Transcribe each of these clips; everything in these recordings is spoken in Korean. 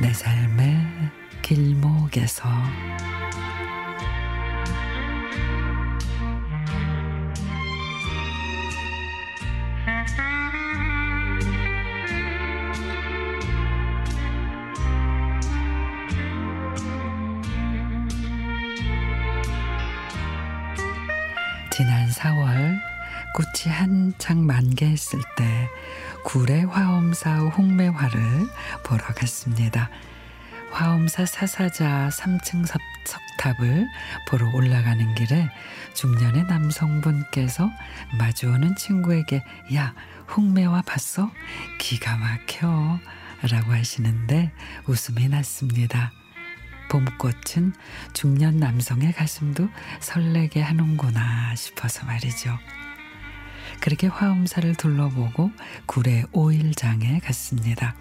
내 삶의 길목에서. 지난 4월 꽃이 한창 만개했을 때 구례 화엄사 홍매화를 보러 갔습니다. 화엄사 사사자 3층 석탑을 보러 올라가는 길에 중년의 남성분께서 마주오는 친구에게 야 홍매화 봤어? 기가 막혀 라고 하시는데 웃음이 났습니다. 봄꽃은 중년 남성의 가슴도 설레게 하는구나 싶어서 말이죠. 그렇게 화엄사를 둘러보고 구례 오일장에 갔습니다.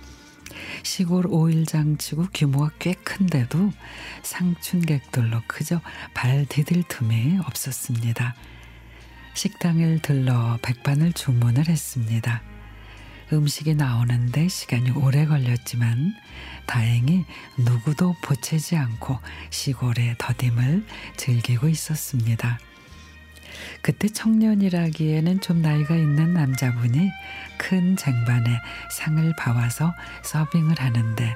시골 오일장 치고 규모가 꽤 큰데도 상춘객들로 그저 발 디딜 틈이 없었습니다. 식당을 들러 백반을 주문을 했습니다. 음식이 나오는데 시간이 오래 걸렸지만 다행히 누구도 보채지 않고 시골의 더딤을 즐기고 있었습니다. 그때 청년이라기에는 좀 나이가 있는 남자분이 큰 쟁반에 상을 봐와서 서빙을 하는데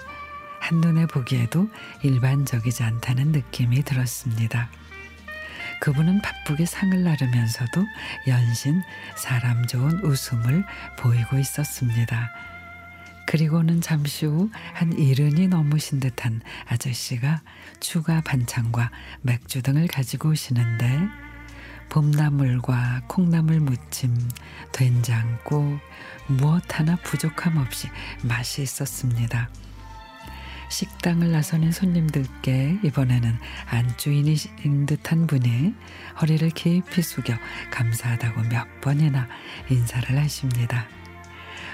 한눈에 보기에도 일반적이지 않다는 느낌이 들었습니다. 그분은 바쁘게 상을 나르면서도 연신 사람 좋은 웃음을 보이고 있었습니다. 그리고는 잠시 후 한 이른이 넘으신 듯한 아저씨가 추가 반찬과 맥주 등을 가지고 오시는데 봄나물과 콩나물 무침, 된장국 무엇 하나 부족함 없이 맛이 있었습니다. 식당을 나서는 손님들께 이번에는 안주인인 듯한 분이 허리를 깊이 숙여 감사하다고 몇 번이나 인사를 하십니다.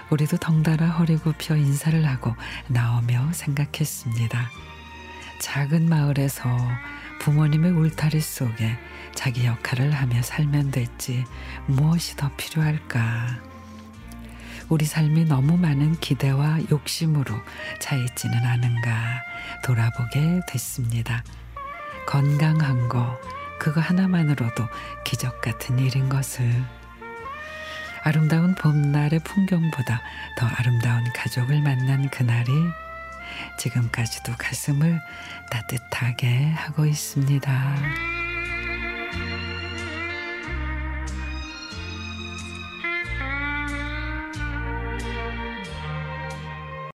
우리도 덩달아 허리 굽혀 인사를 하고 나오며 생각했습니다. 작은 마을에서 부모님의 울타리 속에 자기 역할을 하며 살면 됐지 무엇이 더 필요할까? 우리 삶이 너무 많은 기대와 욕심으로 차 있지는 않은가 돌아보게 됐습니다. 건강한 거, 그거 하나만으로도 기적 같은 일인 것을. 아름다운 봄날의 풍경보다 더 아름다운 가족을 만난 그날이 지금까지도 가슴을 따뜻하게 하고 있습니다.